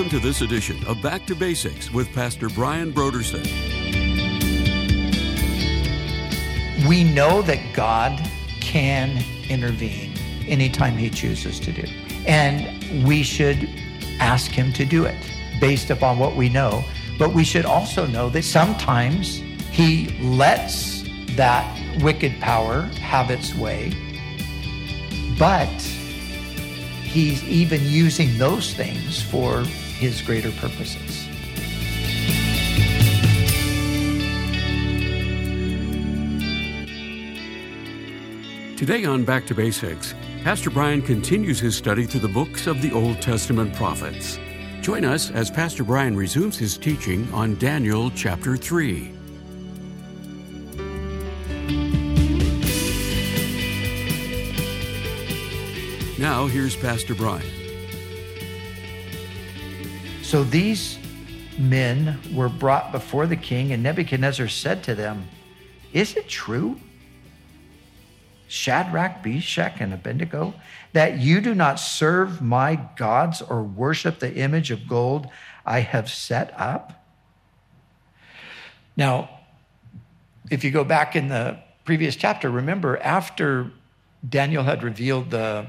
Welcome to this edition of Back to Basics with Pastor Brian Brodersen. We know that God can intervene anytime He chooses to do. And we should ask Him to do it based upon what we know. But we should also know that sometimes He lets that wicked power have its way. But He's even using those things for His greater purposes. Today on Back to Basics, Pastor Brian continues his study through the books of the Old Testament prophets. Join us as Pastor Brian resumes his teaching on Daniel chapter 3. Now, here's Pastor Brian. So these men were brought before the king, and Nebuchadnezzar said to them, Is it true Shadrach, Meshach, and Abednego, that you do not serve my gods or worship the image of gold I have set up? Now, if you go back in the previous chapter, remember after Daniel had revealed the,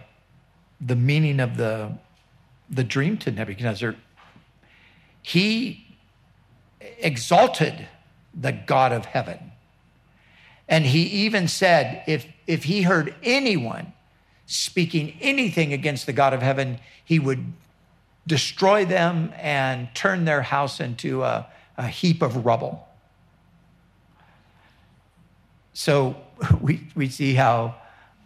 the meaning of the, the dream to Nebuchadnezzar, he exalted the God of heaven and he even said, if, if he heard anyone speaking anything against the God of heaven, he would destroy them and turn their house into a, a heap of rubble. So we, we see how,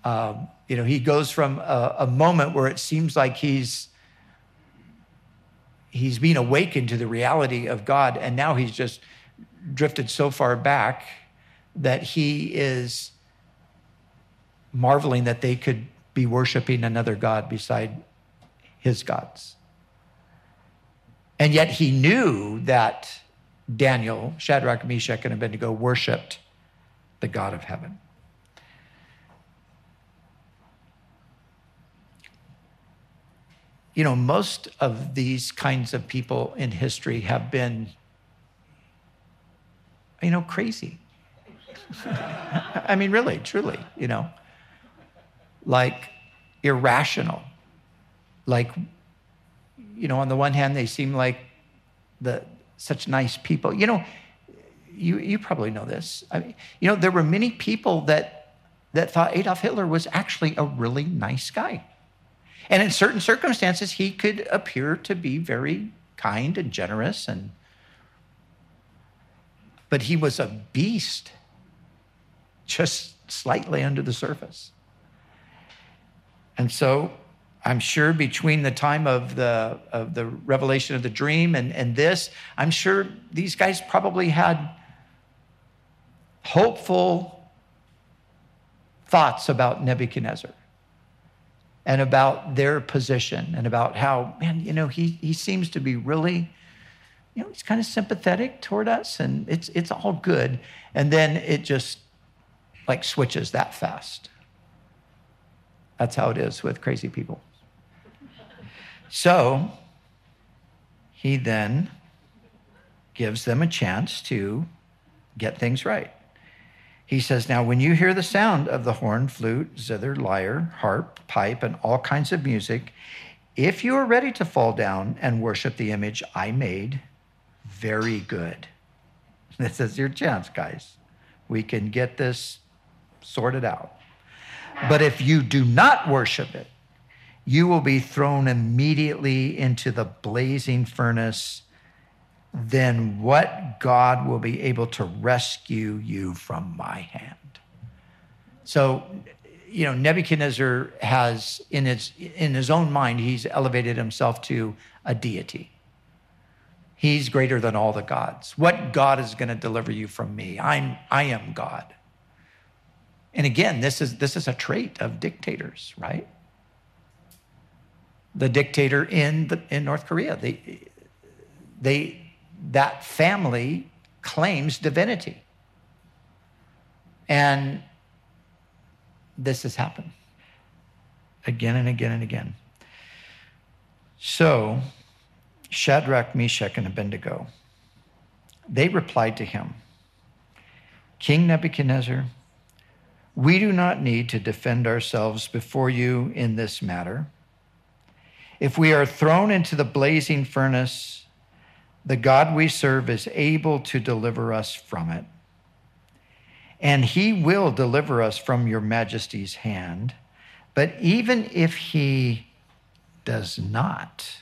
um, you know, he goes from a, a moment where it seems like he's, he's being awakened to the reality of God, and now he's just drifted so far back that he is marveling that they could be worshiping another God beside his gods. And yet he knew that Daniel, Shadrach, Meshach, and Abednego worshiped the God of heaven. You know, most of these kinds of people in history have been, you know, crazy. I mean, really, truly, you know, like irrational. Like, you know, on the one hand, they seem like the such nice people. You know, you, you probably know this. I mean, you know, there were many people that, that thought Adolf Hitler was actually a really nice guy. And in certain circumstances, he could appear to be very kind and generous and but he was a beast just slightly under the surface. And so I'm sure between the time of the, of the revelation of the dream and, and this, I'm sure these guys probably had hopeful thoughts about Nebuchadnezzar and about their position and about how, man, you know, he, he seems to be really, you know, he's kind of sympathetic toward us and it's, it's all good. And then it just like switches that fast. That's how it is with crazy people. So he then gives them a chance to get things right. He says, Now, when you hear the sound of the horn, flute, zither, lyre, harp, pipe, and all kinds of music, if you are ready to fall down and worship the image I made, very good. This is your chance, guys. We can get this sorted out. But if you do not worship it, you will be thrown immediately into the blazing furnace. Then what God will be able to rescue you from my hand? So, you know, Nebuchadnezzar has in his in his own mind, he's elevated himself to a deity. He's greater than all the gods. What God is going to deliver you from me? I'm I am God. And again, this is, this is a trait of dictators, right? The dictator in, the, in North Korea, they, they, that family claims divinity. And this has happened again and again and again. So Shadrach, Meshach, and Abednego. They replied to him, King Nebuchadnezzar, we do not need to defend ourselves before you in this matter. If we are thrown into the blazing furnace, the God we serve is able to deliver us from it. And he will deliver us from your majesty's hand. But even if he does not,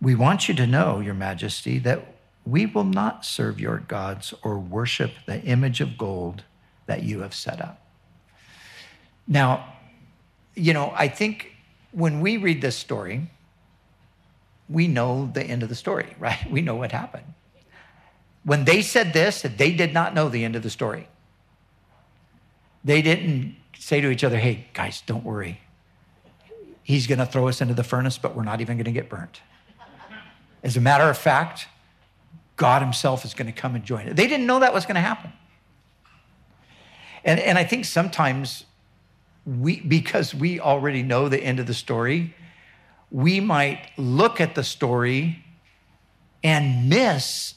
we want you to know, your majesty, that we will not serve your gods or worship the image of gold that you have set up. Now, you know, I think when we read this story, we know the end of the story, right? We know what happened. When they said this, they did not know the end of the story. They didn't say to each other, hey, guys, don't worry. He's going to throw us into the furnace, but we're not even going to get burnt. As a matter of fact, God Himself is going to come and join it. They didn't know that was going to happen. And, and I think sometimes we, because we already know the end of the story, we might look at the story and miss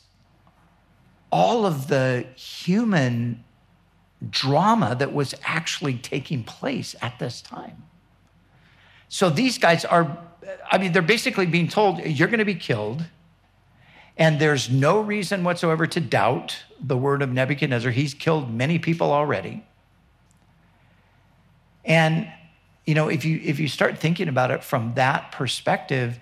all of the human drama that was actually taking place at this time. So these guys are, I mean, they're basically being told, you're going to be killed. And there's no reason whatsoever to doubt the word of Nebuchadnezzar. He's killed many people already. And you know, if you if you start thinking about it from that perspective,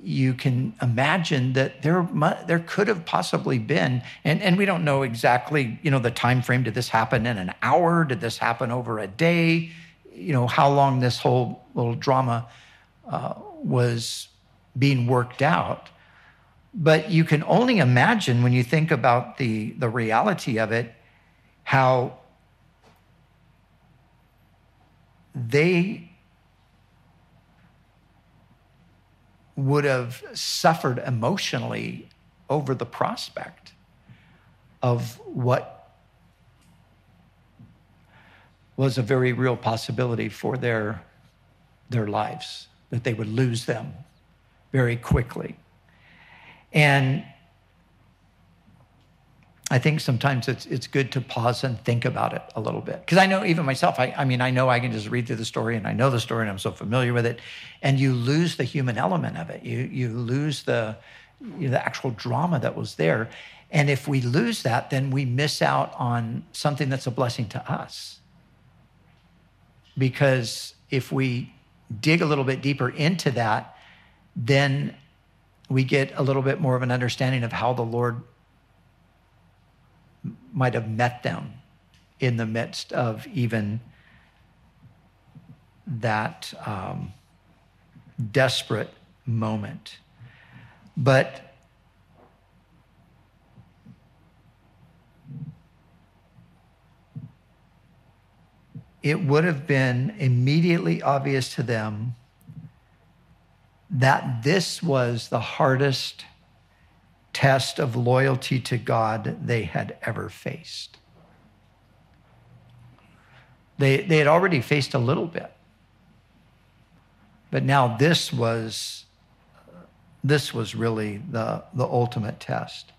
you can imagine that there there could have possibly been, and, and we don't know exactly, you know, the time frame. Did this happen in an hour? Did this happen over a day? You know, how long this whole little drama uh, was being worked out. But you can only imagine when you think about the, the reality of it, how they would have suffered emotionally over the prospect of what was a very real possibility for their, their lives, that they would lose them very quickly. And I think sometimes it's, it's good to pause and think about it a little bit. Because I know even myself, I, I mean, I know I can just read through the story and I know the story and I'm so familiar with it. And you lose the human element of it. You, you lose the, you know, the actual drama that was there. And if we lose that, then we miss out on something that's a blessing to us. Because if we dig a little bit deeper into that, then we get a little bit more of an understanding of how the Lord might have met them in the midst of even that um, desperate moment. But it would have been immediately obvious to them that this was the hardest test of loyalty to God they had ever faced. They, they had already faced a little bit. But now this was this was really the, the ultimate test.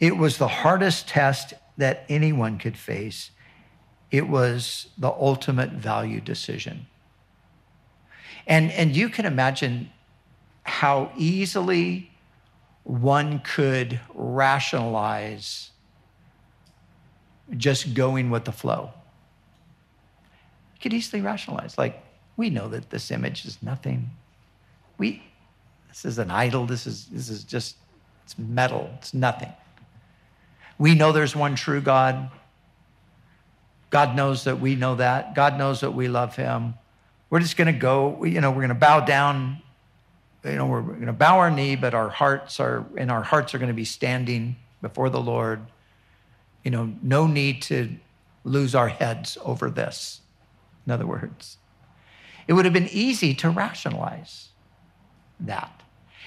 It was the hardest test that anyone could face. It was the ultimate value decision. And, and you can imagine how easily one could rationalize just going with the flow. You could easily rationalize, like, we know that this image is nothing. We, this is an idol. This is, this is just, it's metal. It's nothing. We know there's one true God. God knows that we know that. God knows that we love him. We're just going to go, you know, we're going to bow down you know, we're going to bow our knee, but our hearts are, and our hearts are going to be standing before the Lord. You know, no need to lose our heads over this. In other words, it would have been easy to rationalize that.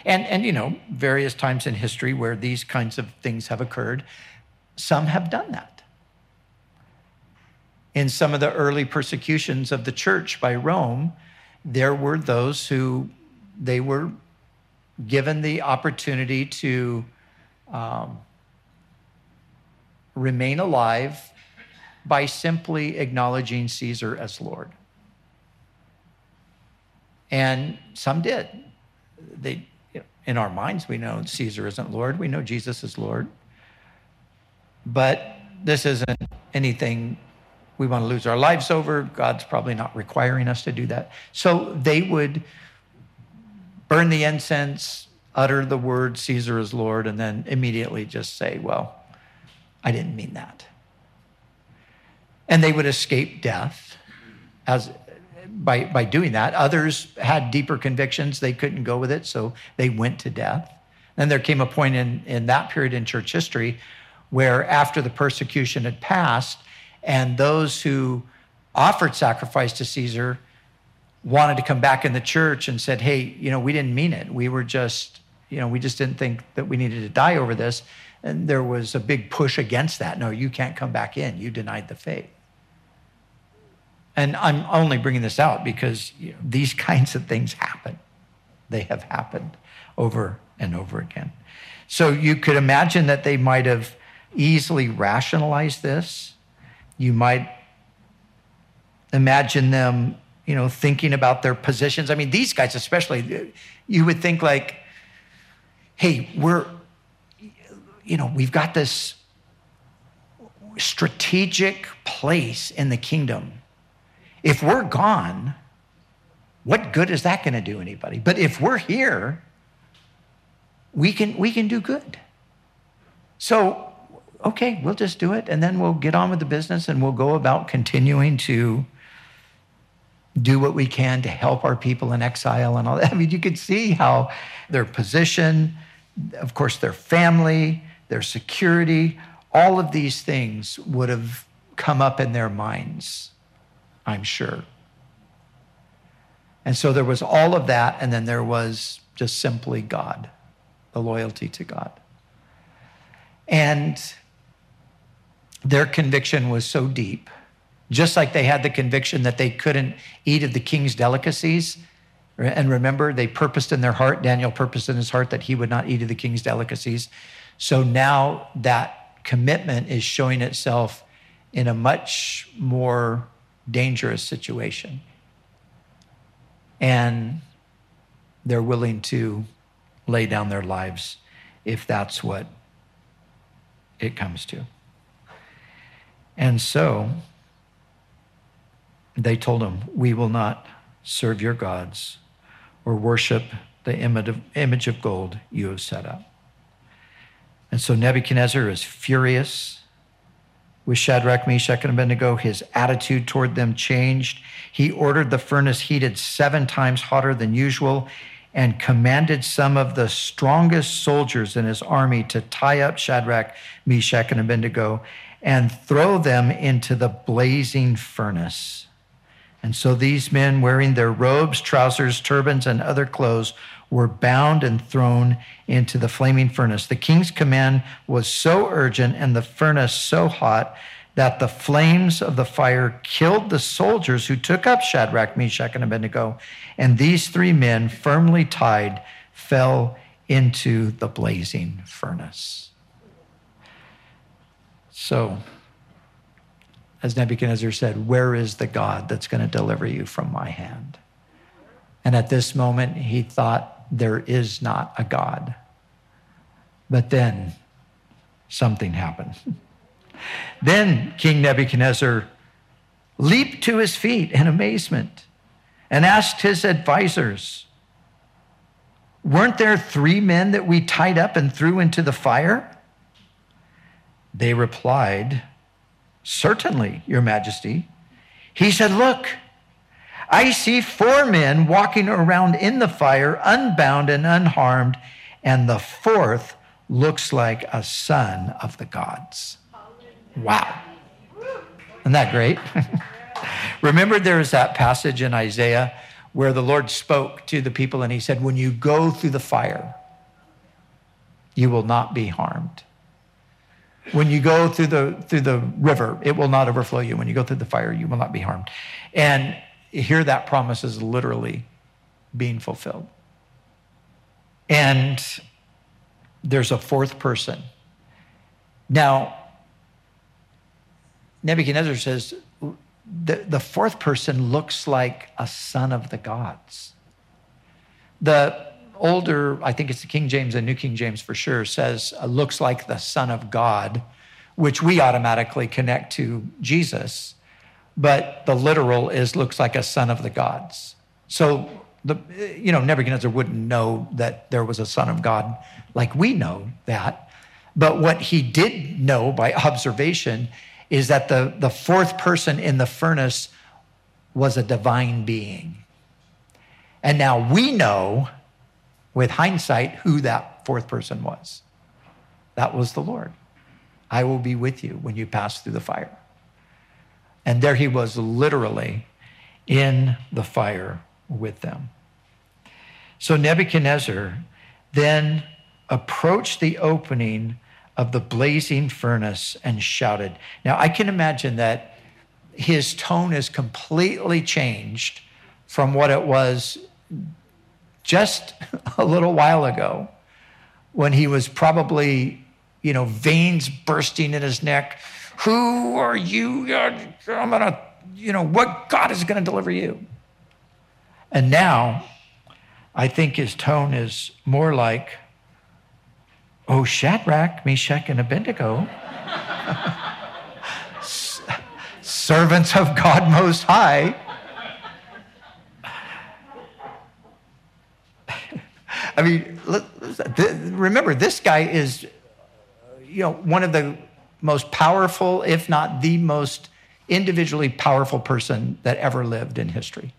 And, and, you know, various times in history where these kinds of things have occurred, some have done that. In some of the early persecutions of the church by Rome, there were those who they were given the opportunity to um, remain alive by simply acknowledging Caesar as Lord. And some did. They, in our minds, we know Caesar isn't Lord. We know Jesus is Lord. But this isn't anything we want to lose our lives over. God's probably not requiring us to do that. So they would burn the incense, utter the word Caesar is Lord, and then immediately just say, Well, I didn't mean that. And they would escape death as by, by doing that. Others had deeper convictions. They couldn't go with it, so they went to death. Then there came a point in, in that period in church history where, after the persecution had passed, and those who offered sacrifice to Caesar wanted to come back in the church and said, Hey, you know, we didn't mean it. We were just, you know, we just didn't think that we needed to die over this. And there was a big push against that. No, you can't come back in. You denied the faith. And I'm only bringing this out because you know, these kinds of things happen. They have happened over and over again. So you could imagine that they might have easily rationalized this. You might imagine them, you know, thinking about their positions. I mean, these guys especially, you would think like, hey, we're, you know, we've got this strategic place in the kingdom if we're gone, what good is that going to do anybody? But if we're here, we can, we can do good. So, okay, we'll just do it and then we'll get on with the business and we'll go about continuing to do what we can to help our people in exile and all that. I mean, you could see how their position, of course, their family, their security, all of these things would have come up in their minds. I'm sure. And so there was all of that, and then there was just simply God, the loyalty to God. And their conviction was so deep, just like they had the conviction that they couldn't eat of the king's delicacies. And remember, they purposed in their heart, Daniel purposed in his heart that he would not eat of the king's delicacies. So now that commitment is showing itself in a much more dangerous situation. And they're willing to lay down their lives if that's what it comes to. And so they told him, We will not serve your gods or worship the image of gold you have set up. And so Nebuchadnezzar is furious with Shadrach, Meshach, and Abednego, his attitude toward them changed. He ordered the furnace heated seven times hotter than usual and commanded some of the strongest soldiers in his army to tie up Shadrach, Meshach, and Abednego and throw them into the blazing furnace. And so these men, wearing their robes, trousers, turbans, and other clothes, were bound and thrown into the flaming furnace. The king's command was so urgent and the furnace so hot that the flames of the fire killed the soldiers who took up Shadrach, Meshach, and Abednego. And these three men, firmly tied, fell into the blazing furnace. So, as Nebuchadnezzar said, Where is the God that's going to deliver you from my hand? And at this moment, he thought, there is not a God. But then something happened. then King Nebuchadnezzar leaped to his feet in amazement and asked his advisors, Weren't there three men that we tied up and threw into the fire? They replied, Certainly, Your Majesty. He said, Look, I see four men walking around in the fire, unbound and unharmed, and the fourth looks like a son of the gods. Wow. Isn't that great? Remember, there is that passage in Isaiah where the Lord spoke to the people and he said, When you go through the fire, you will not be harmed. When you go through the, through the river, it will not overflow you. When you go through the fire, you will not be harmed. And here that promise is literally being fulfilled. And there's a fourth person. Now, Nebuchadnezzar says the, the fourth person looks like a son of the gods. The older, I think it's the King James and New King James for sure, says uh, looks like the Son of God, which we automatically connect to Jesus. But the literal is looks like a son of the gods. So the you know Nebuchadnezzar wouldn't know that there was a son of God like we know that. But what he did know by observation is that the, the fourth person in the furnace was a divine being. And now we know with hindsight who that fourth person was. That was the Lord. I will be with you when you pass through the fire. And there he was literally in the fire with them. So Nebuchadnezzar then approached the opening of the blazing furnace and shouted. Now I can imagine that his tone is completely changed from what it was just a little while ago when he was probably, you know, veins bursting in his neck. Who are you? I'm going to, you know, what God is going to deliver you? And now I think his tone is more like, oh, Shadrach, Meshach, and Abednego, servants of God Most High I mean, remember, this guy is, you know, one of the most powerful, if not the most individually powerful person that ever lived in history.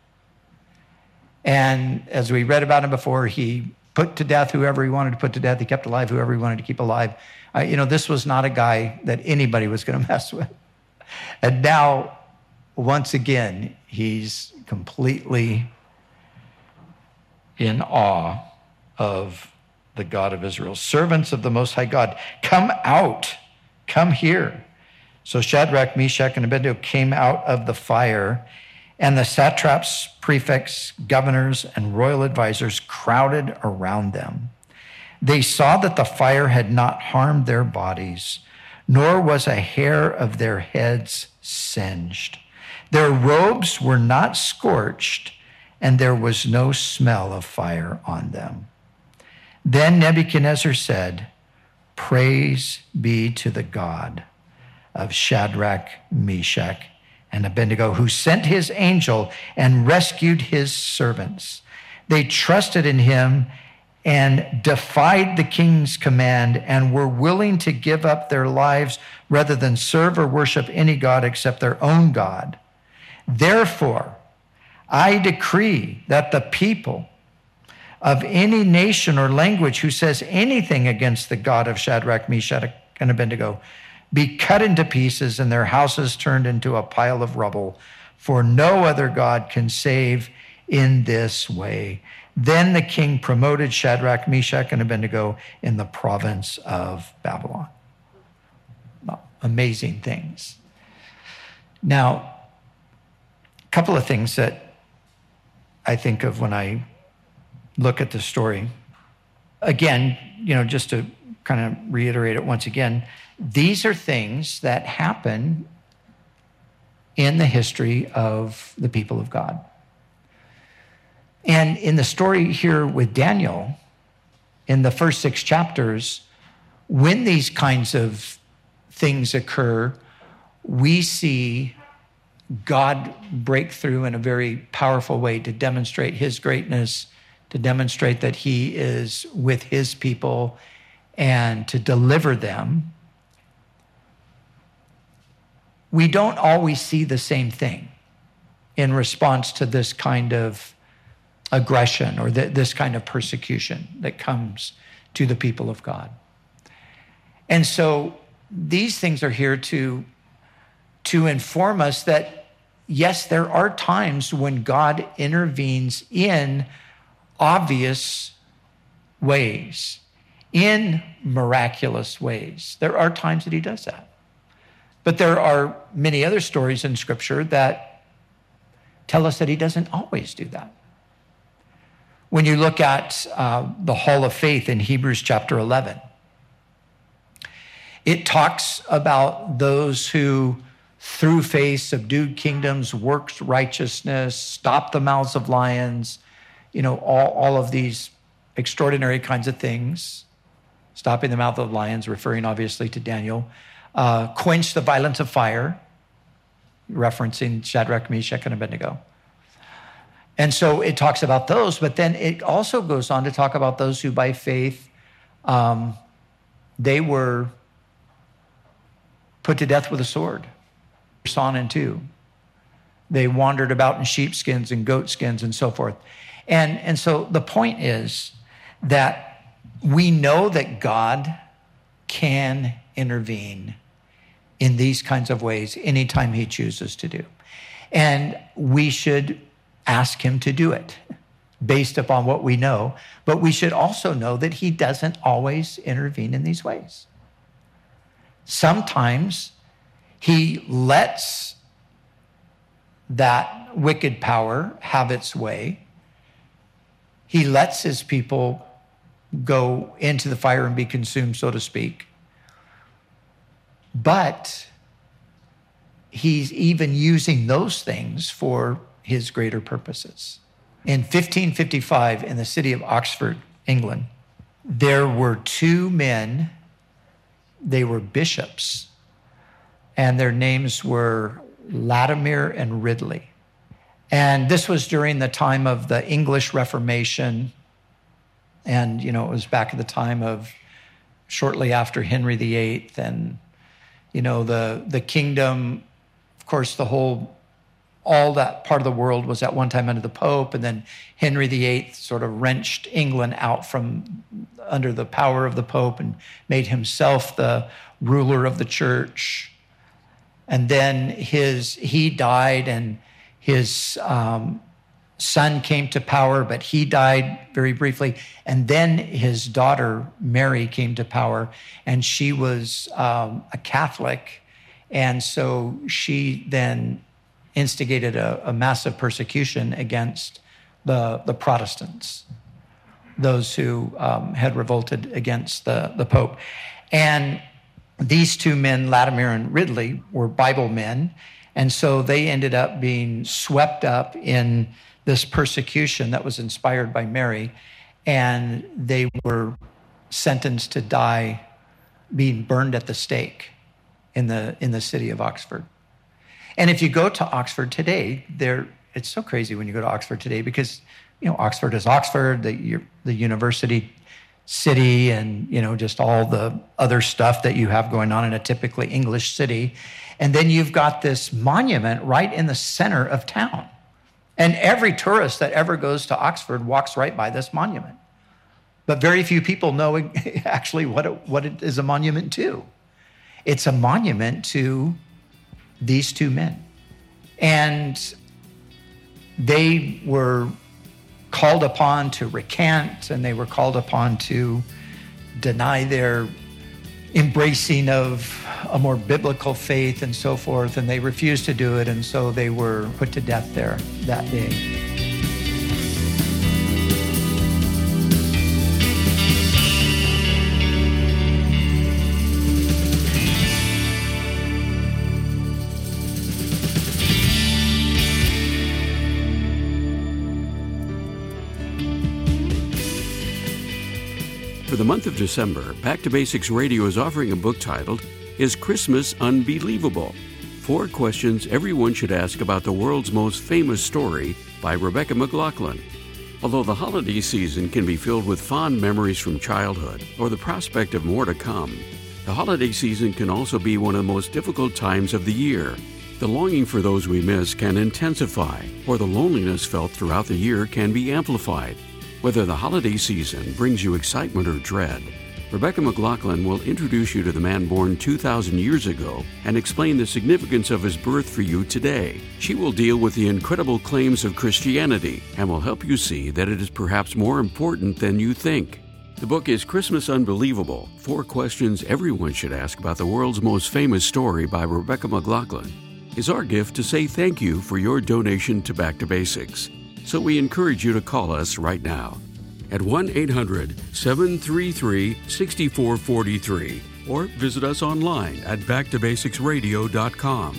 And as we read about him before, he put to death whoever he wanted to put to death. He kept alive whoever he wanted to keep alive. Uh, you know, this was not a guy that anybody was going to mess with. And now, once again, he's completely in awe of the God of Israel. Servants of the Most High God, come out, come here. So Shadrach, Meshach, and Abednego came out of the fire, and the satraps, prefects, governors, and royal advisors crowded around them. They saw that the fire had not harmed their bodies, nor was a hair of their heads singed. Their robes were not scorched, and there was no smell of fire on them. Then Nebuchadnezzar said, Praise be to the God of Shadrach, Meshach, and Abednego, who sent his angel and rescued his servants. They trusted in him and defied the king's command and were willing to give up their lives rather than serve or worship any God except their own God. Therefore, I decree that the people of any nation or language who says anything against the God of Shadrach, Meshach, and Abednego be cut into pieces and their houses turned into a pile of rubble, for no other God can save in this way. Then the king promoted Shadrach, Meshach, and Abednego in the province of Babylon. Amazing things. Now, a couple of things that I think of when I look at the story. Again, you know, just to kind of reiterate it once again, these are things that happen in the history of the people of God. And in the story here with Daniel, in the first six chapters, when these kinds of things occur, we see God break through in a very powerful way to demonstrate his greatness to demonstrate that he is with his people and to deliver them, we don't always see the same thing in response to this kind of aggression or this kind of persecution that comes to the people of God. And so these things are here to, to inform us that, yes, there are times when God intervenes in obvious ways, in miraculous ways. There are times that he does that. But there are many other stories in Scripture that tell us that he doesn't always do that. When you look at uh, the Hall of Faith in Hebrews chapter 11, it talks about those who, through faith, subdued kingdoms, worked righteousness, stopped the mouths of lions, you know, all, all of these extraordinary kinds of things, stopping the mouth of lions, referring obviously to Daniel, uh, quenched the violence of fire, referencing Shadrach, Meshach, and Abednego. And so it talks about those, but then it also goes on to talk about those who by faith, um, they were put to death with a sword. Son and two. They wandered about in sheepskins and goatskins and so forth. And, and so the point is that we know that God can intervene in these kinds of ways anytime he chooses to do. And we should ask him to do it based upon what we know. But we should also know that he doesn't always intervene in these ways. Sometimes he lets that wicked power have its way. He lets his people go into the fire and be consumed, so to speak. But he's even using those things for his greater purposes. In 1555, in the city of Oxford, England, there were two men, they were bishops, and their names were Latimer and Ridley. And this was during the time of the English Reformation. And, you know, it was back at the time of shortly after Henry VIII. And, you know, the, the kingdom, of course, the whole, all that part of the world was at one time under the Pope. And then Henry VIII sort of wrenched England out from under the power of the Pope and made himself the ruler of the church. And then his, he died and his um, son came to power, but he died very briefly. And then his daughter, Mary, came to power, and she was um, a Catholic. And so she then instigated a, a massive persecution against the, the Protestants, those who um, had revolted against the, the Pope. And these two men, Latimer and Ridley, were Bible men and so they ended up being swept up in this persecution that was inspired by Mary. And they were sentenced to die being burned at the stake in the, in the city of Oxford. And if you go to Oxford today, there, it's so crazy when you go to Oxford today because, you know, Oxford is Oxford, the, the university city, and, you know, just all the other stuff that you have going on in a typically English city. And then you've got this monument right in the center of town. And every tourist that ever goes to Oxford walks right by this monument. But very few people know actually what it, what it is a monument to. It's a monument to these two men. And they were called upon to recant and they were called upon to deny their embracing of a more biblical faith and so forth, and they refused to do it, and so they were put to death there that day. For the month of December, Back to Basics Radio is offering a book titled Is Christmas Unbelievable? Four questions everyone should ask about the world's most famous story by Rebecca McLaughlin. Although the holiday season can be filled with fond memories from childhood or the prospect of more to come, the holiday season can also be one of the most difficult times of the year. The longing for those we miss can intensify, or the loneliness felt throughout the year can be amplified. Whether the holiday season brings you excitement or dread, Rebecca McLaughlin will introduce you to the man born 2,000 years ago and explain the significance of his birth for you today. She will deal with the incredible claims of Christianity and will help you see that it is perhaps more important than you think. The book is Christmas Unbelievable Four Questions Everyone Should Ask About the World's Most Famous Story by Rebecca McLaughlin. Is our gift to say thank you for your donation to Back to Basics. So we encourage you to call us right now at 1 800 733 6443 or visit us online at backtobasicsradio.com.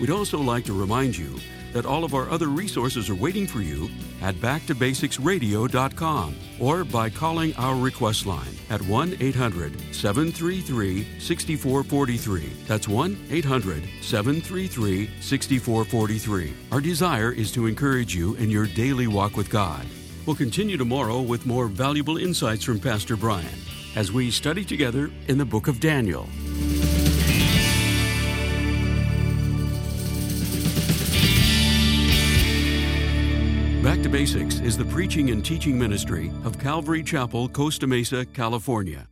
We'd also like to remind you that all of our other resources are waiting for you at backtobasicsradio.com or by calling our request line at 1 800 733 6443. That's 1 800 733 6443. Our desire is to encourage you in your daily walk with God. We'll continue tomorrow with more valuable insights from Pastor Brian as we study together in the book of Daniel. Back to Basics is the preaching and teaching ministry of Calvary Chapel, Costa Mesa, California.